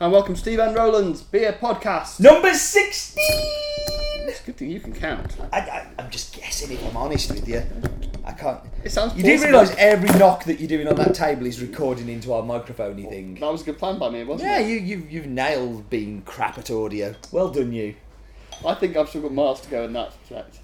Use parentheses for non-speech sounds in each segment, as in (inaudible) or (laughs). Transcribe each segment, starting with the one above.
and welcome to Steve and Roland's Beer Podcast. Number 16! It's a good thing you can count. I, I, I'm just guessing if I'm honest with you. I can't. It sounds You do realise every knock that you're doing on that table is recording into our microphone thing. That was a good plan by me, wasn't Yeah, it? you, you, you've nailed being crap at audio. Well done, you. I think I've still got miles to go in that respect.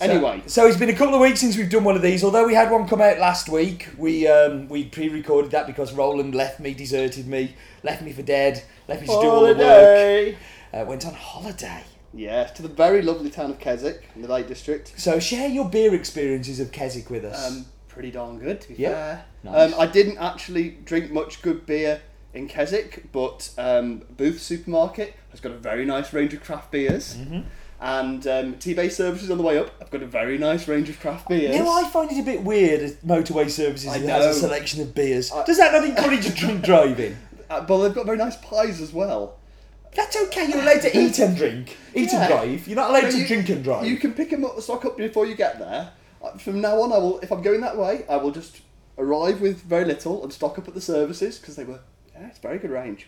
Anyway, So, so it's been a couple of weeks since we've done one of these. Although we had one come out last week, we um, we pre-recorded that because Roland left me, deserted me, left me for dead, left me to do all the work. Uh, went on holiday. Yes, to the very lovely town of Keswick in the Lake District. So share your beer experiences of Keswick with us. Um, pretty darn good, to be Yep. fair. Nice. Um, I didn't actually drink much good beer in Keswick, but um, Booth Supermarket has got a very nice range of craft beers. Mm-hmm. And um, Tebay Services on the way up, I've got a very nice range of craft beers. You know, I find it a bit weird as motorway services I has a selection of beers. I- Does that not encourage drink driving? (laughs) Uh, but they've got very nice pies as well. That's okay. You're allowed to eat and drink, eat Yeah. and drive. You're not allowed No, to you- drink and drive. You can pick them up, stock up before you get there. Uh, From now on, I will. If I'm going that way, I will just arrive with very little and stock up at the services because they were. Yeah, it's very good range.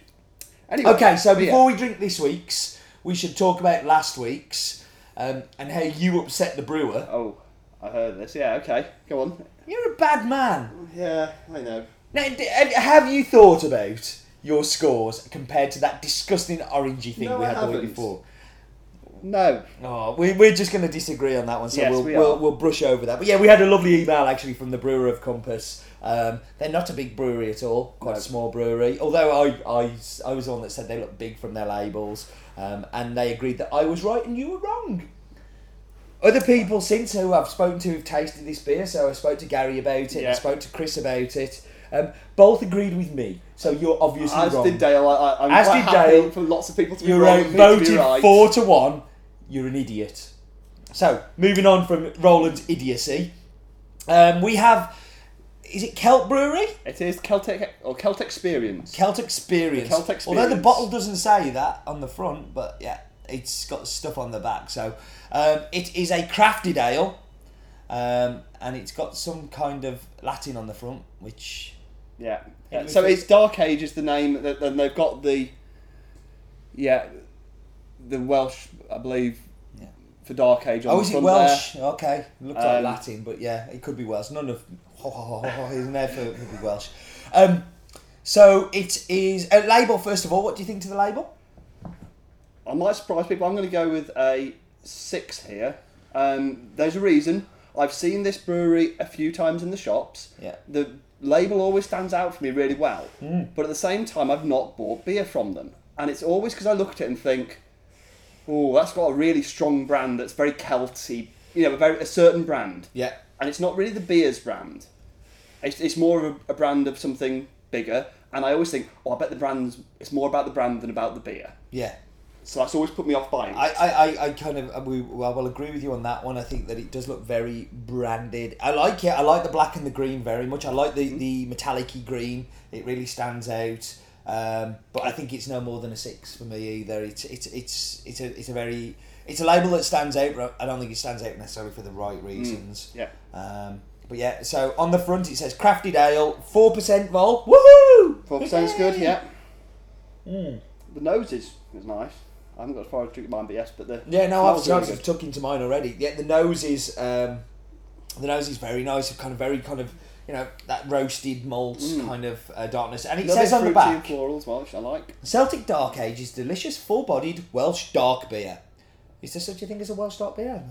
Anyway, Okay, so before we drink this week's, we should talk about last week's um, and how you upset the brewer. Oh, I heard this. Yeah. Okay. Go on. You're a bad man. Yeah, I know. Now, have- you thought about your scores compared to that disgusting orangey thing No, we I had the week haven't. before? No. Oh, we, we're just going to disagree on that one, so Yes, we'll, we we'll, we'll brush over that. But yeah, we had a lovely email actually from the brewer of Compass. Um, they're not a big brewery at all, quite a small brewery. Although I, I, I was the one that said they look big from their labels, um, and they agreed that I was right and you were wrong. Other people since who I've spoken to have tasted this beer, so I spoke to Gary about it, Yeah. I spoke to Chris about it. Um, both agreed with me, so you're obviously As wrong. did Dale. I, I'm As quite did Dale. for lots of people to be You're wrong. me to be right. four to one. You're an idiot. So moving on from Roland's idiocy, um, we have. Is it Celt Brewery? It is Celtic or Celtic Experience. Celt Experience. Celt Although the bottle doesn't say that on the front, but yeah, it's got stuff on the back. So um, it is a crafted ale, um, and it's got some kind of Latin on the front, which Yeah. Yeah, yeah. So it's Dark Age is the name, and they've got the, yeah, the Welsh, I believe, Yeah. for Dark Age. On Oh, is it Welsh? Okay, looks like Um, Latin, but yeah, it could be Welsh. None of (laughs) isn't there for could be Welsh. Um, so it is a label. First of all, what do you think to the label? I might surprise people. I'm going to go with a six here. Um, there's a reason. I've seen this brewery a few times in the shops. Yeah. The label always stands out for me really well, Hmm. but at the same time, I've not bought beer from them, and it's always because I look at it and think, "Oh, that's got a really strong brand that's very Celty, you know, a very a certain brand." Yeah, and it's not really the beers brand. It's, it's more of a, a brand of something bigger. And I always think, oh, I bet the brand's it's more about the brand than about the beer. yeah. So that's always put me off buying. I, it. I, I, I kind of we well, will agree with you on that one. I think that it does look very branded. I like it. I like the black and the green very much. I like the mm-hmm. the metallic green. It really stands out. Um, but I think it's no more than a six for me either. It's it's it's it's a it's a very it's a label that stands out. I don't think it stands out necessarily for the right reasons. yeah. Um, but yeah, so on the front it says crafted ale, four percent vol. Woohoo! Four percent's good. Yeah. Mm. The nose is, is nice. I haven't got as far as drinking mine, but yes, but the Yeah, no, I've really started good. to tuck into mine already. Yeah, the nose is um, the nose is very nice. Kind of very kind of you know that roasted malts Mm. kind of uh, darkness, and it Little says on the back floral as well, which I like. Celtic Dark Age is delicious, full-bodied Welsh dark beer. Is there such a thing as a Welsh dark beer?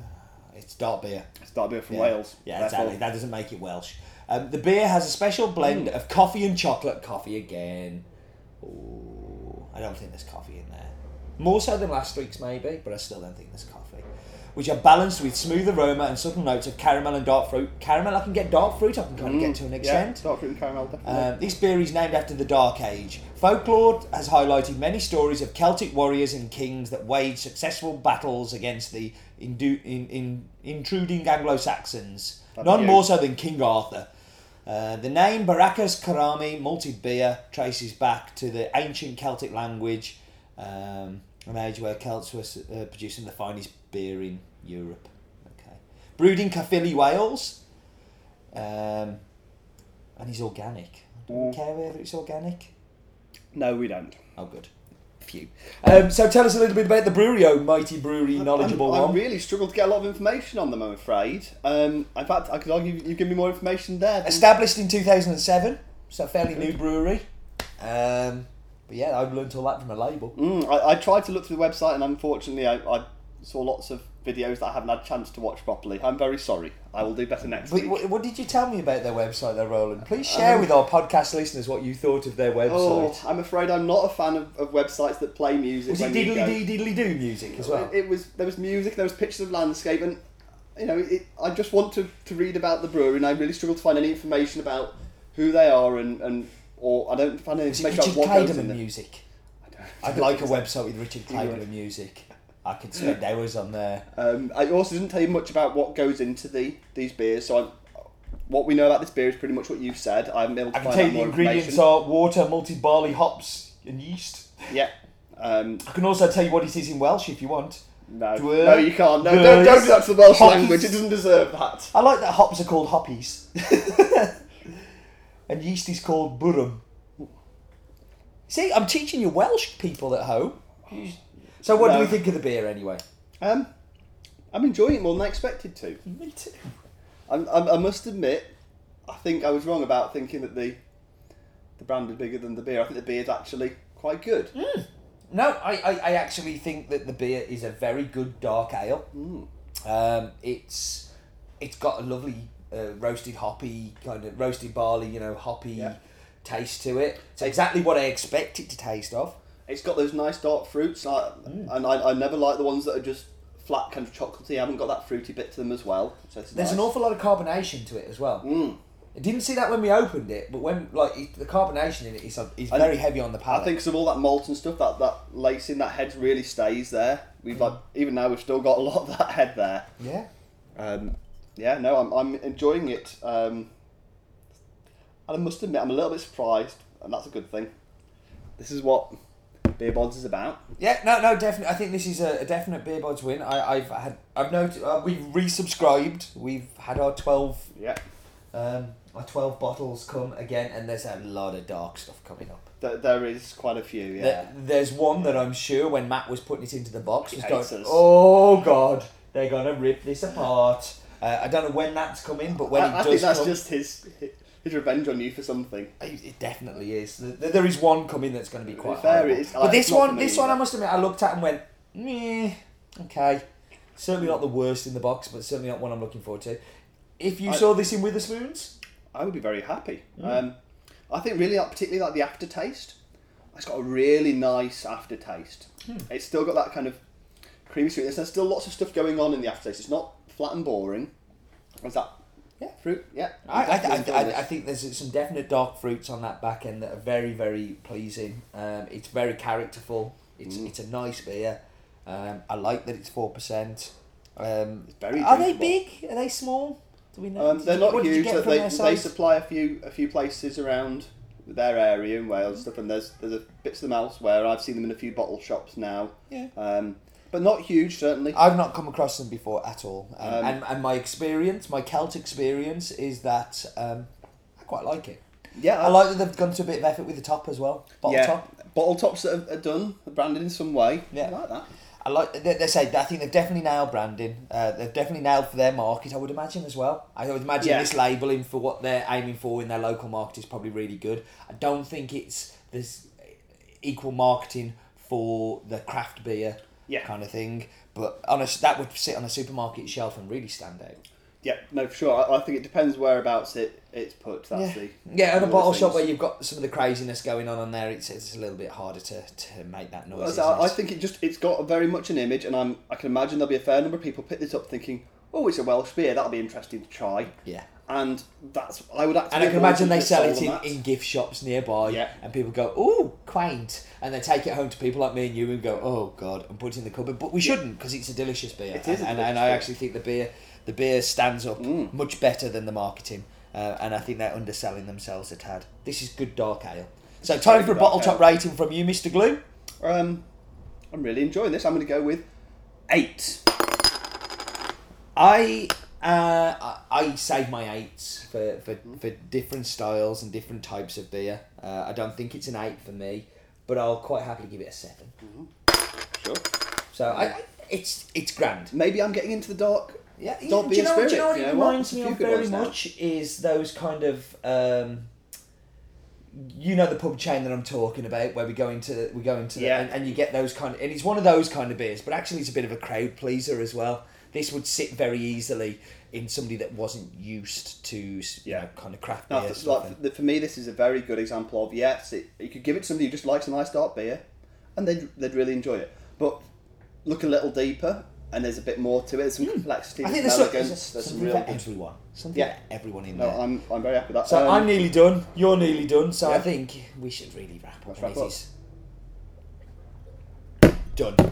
It's dark beer. It's dark beer from Yeah. Wales. Yeah, exactly. That doesn't make it Welsh. Um, the beer has a special blend Mm. of coffee and chocolate. Coffee again. Ooh, I don't think there's coffee in there. More so than last week's, maybe, but I still don't think there's coffee. Which are balanced with smooth aroma and subtle notes of caramel and dark fruit. Caramel, I can get dark fruit. I can kind of get to an Mm, extent. Yeah, dark fruit and caramel, definitely. Um, this beer is named after the Dark Age. Folklore has highlighted many stories of Celtic warriors and kings that waged successful battles against the indu- in, in, intruding Anglo Saxons, none more so than King Arthur. Uh, the name Baracus Karami malted beer traces back to the ancient Celtic language, um, an age where Celts were uh, producing the finest beer in Europe. Okay, brewed in Caerphilly, Wales, um, and he's organic. Do we Mm. care whether it's organic? no, we don't. Oh, good. few. Um, so tell us a little bit about the brewery, oh mighty brewery, knowledgeable I'm, one. I really struggled to get a lot of information on them, I'm afraid. Um, in fact, I could argue you give me more information there. Established in 2007, so fairly new brewery. Um, but yeah, I've learned all that from a label. Mm, I, I tried to look through the website, and unfortunately, I, I saw lots of videos that I haven't had a chance to watch properly. I'm very sorry. I will do better next But week. what, did you tell me about their website, there, Roland? Please share with our podcast listeners what you thought of their website. Oh, I'm afraid I'm not a fan of, of websites that play music. was it diddly dee diddly do music as well? It, it was there was music, there was pictures of landscape, and you know, it, I just want to, to read about the brewery, and I really struggle to find any information about who they are, and, and or I don't find any information Richard about what goes in there. music? I don't- I'd like a website with Richard. Clayderman music. I could spend hours on there. Um, I also didn't tell you much about what goes into the these beers, so I'm, what we know about this beer is pretty much what you've said. I haven't been able to I can find tell out you the more ingredients information. are water, malted barley, hops, and yeast. Yeah. Um, I can also tell you what it is in Welsh if you want. no, Dwer- no, you can't. No, don't, don't do that to the Welsh language. It doesn't deserve that. I like that hops are called hoppies. (laughs) and yeast is called burum. See, I'm teaching you Welsh people at home. So what do No. we think of the beer anyway? Um, I'm enjoying it more than I expected to. (laughs) Me too. I'm, I'm, I must admit, I think I was wrong about thinking that the the brand is bigger than the beer. I think the beer is actually quite good. No, I, I, I actually think that the beer is a very good dark ale. Mm. Um, it's it's got a lovely uh, roasted hoppy kind of roasted barley, you know, hoppy Yeah. taste to it. It's exactly what I expect it to taste of. It's got those nice dark fruits, I, and I, I never like the ones that are just flat, kind of chocolatey. I haven't got that fruity bit to them as well. So it's There's nice. an awful lot of carbonation to it as well. Mm. I didn't see that when we opened it, but when like it, the carbonation in it is is And very heavy on the palate. I think some of all that malt and stuff, that that lace in that head really stays there. We've like even now we've still got a lot of that (laughs) head there. yeah. Um, yeah, no, I'm, I'm enjoying it. Um, and I must admit, I'm a little bit surprised, and that's a good thing. This is what Beer Buds is about. Yeah, no, no, definitely. I think this is a, a definite beer buds win. I, I've had, I've noted, uh, we've resubscribed. We've had our twelve, Yeah. um, our twelve bottles come again, and there's a lot of dark stuff coming up. There, there is quite a few, yeah. There- there's one that I'm sure when Matt was putting it into the box was going, us. oh god, they're gonna rip this apart. Uh, I don't know when that's coming, but when I, it I does think that's come, just his his revenge on you for something. It it definitely is. Th- There is one coming that's going to be quite fair, it is- But like, this one, this one, I must admit, I looked at and went, meh, okay. Certainly not the worst in the box, but certainly not one I'm looking forward to. If you I- saw this in Wetherspoons, I would be very happy. Mm. Um, I think really, like, particularly like the aftertaste. It's got a really nice aftertaste. Hmm. It's still got that kind of creamy sweetness. There's still lots of stuff going on in the aftertaste. It's not flat and boring. Is that Yeah. fruit? Yeah. I, I, I, I. Think there's some definite dark fruits on that back end that are very, very pleasing. Um, it's very characterful. It's Mm. it's a nice beer. Um, I like that it's four percent. Um, It's very are they big? Are they small? Do we know? Um, they're not what did you huge. from they, they supply a few a few places around their area in Wales and stuff, and there's there's a, bits of them elsewhere. I've seen them in a few bottle shops now. Yeah. Um, but not huge, certainly. I've not come across them before at all, um, Um, and and my experience, my Celt experience, is that um, I quite like it. yeah, I like that they've gone to a bit of effort with the top as well, bottle yeah, top. bottle tops that are, are done, are branded in some way. Yeah. I like that. I like they, they say I think they've definitely nailed branding. Uh, they've definitely nailed for their market. I would imagine as well. I would imagine Yeah. this labelling for what they're aiming for in their local market is probably really good. I don't think it's there's equal marketing for the craft beer Yeah. kind of thing, but on a, that would sit on a supermarket shelf and really stand out. Yeah, no, for sure. I, I think it depends whereabouts it, it's put. That's yeah. the yeah, and a bottle shop where you've got some of the craziness going on on there, it's, it's a little bit harder to, to make that noise. So I, I think it just it's got a very much an image, and I'm I can imagine there'll be a fair number of people pick this up thinking, oh, it's a Welsh beer, that'll be interesting to try, yeah. And that's I would actually. And I can imagine they sell it in, sold on that. in gift shops nearby, Yeah. and people go, "Oh, quaint," and they take it home to people like me and you and go, "Oh God," and put it in the cupboard. But we shouldn't because it's a delicious beer, It is and, and, and I actually think the beer, the beer stands up Mm. much better than the marketing, uh, and I think they're underselling themselves a tad. This is good dark ale. So It's time for a bottle dark top rating from you, Mister Glue. Um, I'm really enjoying this. I'm going to go with eight. I uh, I- I save my eights for, for, for different styles and different types of beer. Uh, I don't think it's an eight for me, but I'll quite happily give it a seven. Sure. So I, I it's it's grand. Maybe I'm getting into the dark. Yeah, Dark do you do you know what spirit, it you know what? reminds A me of very much is those kind of um, you know the pub chain that I'm talking about where we go into we go into the, Yeah. and, and you get those kind of and it's one of those kind of beers, but actually it's a bit of a crowd pleaser as well. This would sit very easily in somebody that wasn't used to you Yeah. know, kind of craft No, beer th- stuff. like, for me, this is a very good example of yes, it, you could give it to somebody who just likes a nice dark beer, and they'd, they'd really enjoy it. But look a little deeper, and there's a bit more to it. There's some complexity. Hmm. I think there's some there's There's some something real. for everyone. Something Yeah. for everyone in No, there. I'm, I'm very happy with that. So Um, I'm nearly done. You're nearly done. So I think we should really wrap up. Let's wrap up. Done.